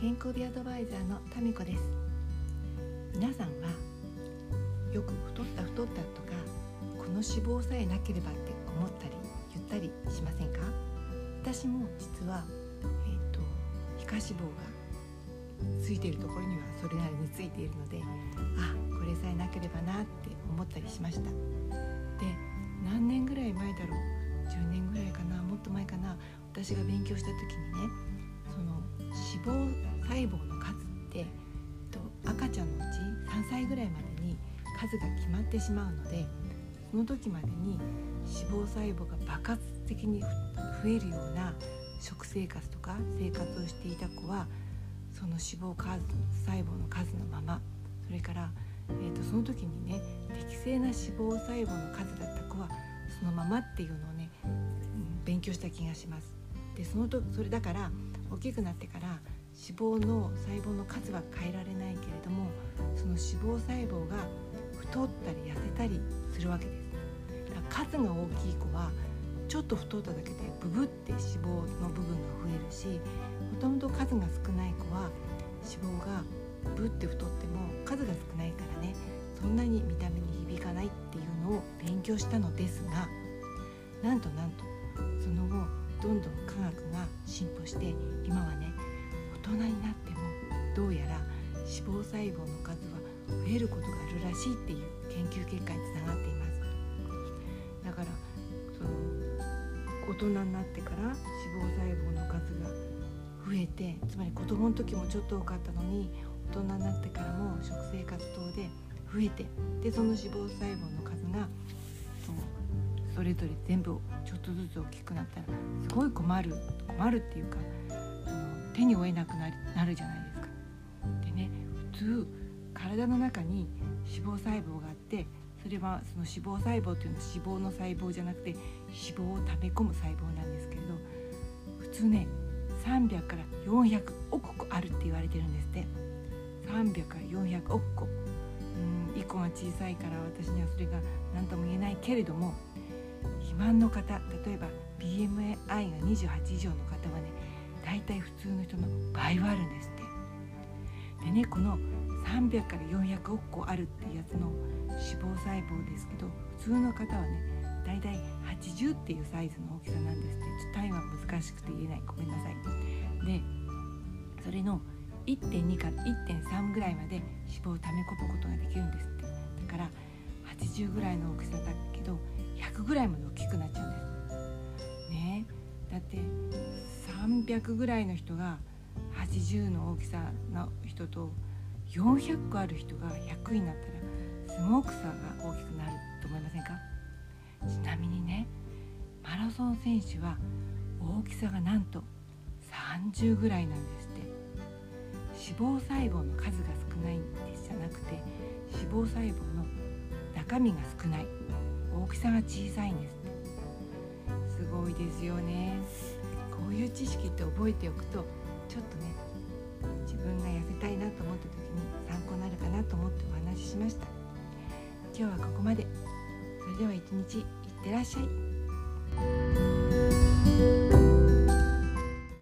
健康美アドバイザーのタミコです。皆さんはよく太った太ったとかこの脂肪さえなければって思ったり言ったりしませんか？私も実はえっ、ー、と皮下脂肪がついているところにはそれなりについているのであこれさえなければなって思ったりしました。で何年ぐらい前だろう？10年ぐらいかな？もっと前かな？私が勉強した時にねその脂肪細胞の数って赤ちゃんのうち3歳ぐらいまでに数が決まってしまうのでその時までに脂肪細胞が爆発的に増えるような食生活とか生活をしていた子はその脂肪数細胞の数のままそれから、えーと、その時にね適正な脂肪細胞の数だった子はそのままっていうのをね、うん、勉強した気がします。でそのとそれだから大きくなってから脂肪の細胞の数は変えられないけれどもその脂肪細胞が太ったり痩せたりするわけです。だから数が大きい子はちょっと太っただけでブブって脂肪の部分が増えるしもともと数が少ない子は脂肪がブって太っても数が少ないからねそんなに見た目に響かないっていうのを勉強したのですがなんとなんとその後どんどん科学が進歩して今はね大人になってもどうやら脂肪細胞の数は増えることがあるらしいっていう研究結果につながっています。だからその大人になってから脂肪細胞の数が増えてつまり子供の時もちょっと多かったのに大人になってからも食生活等で増えてでその脂肪細胞の数がそそれぞれ全部ちょっとずつ大きくなったらすごい困る困るっていうか手に負えなくななるじゃないですか。でね普通体の中に脂肪細胞があってそれはその脂肪細胞っていうのは脂肪の細胞じゃなくて脂肪を溜め込む細胞なんですけれど普通ね300から400億個あるって言われてるんですって300から400億個うん1個が小さいから私にはそれが何とも言えないけれども肥満の方例えば BMI が28以上の方はね大体普通の人の倍はあるんですって。でねこの300から400億個あるっていうやつの脂肪細胞ですけど普通の方はね大体80っていうサイズの大きさなんですって。ちょっと単位は難しくて言えない。ごめんなさい。でそれの1.2から1.3ぐらいまで脂肪を溜め込むことができるんですって。だから80ぐらいの大きさだけど100ぐらいまで大きくなっちゃうんですね。だって300ぐらいの人が80の大きさの人と400個ある人が100になったらすごく差が大きくなると思いませんか？ちなみにねマラソン選手は大きさがなんと30ぐらいなんですって。脂肪細胞の数が少ないんですじゃなくて脂肪細胞の中身が少ない。きさが小さいんです。すごいですよね。こういう知識って覚えておくとちょっとね自分が痩せたいなと思った時に参考になるかなと思ってお話ししました。今日はここまで。それでは一日いってらっしゃい。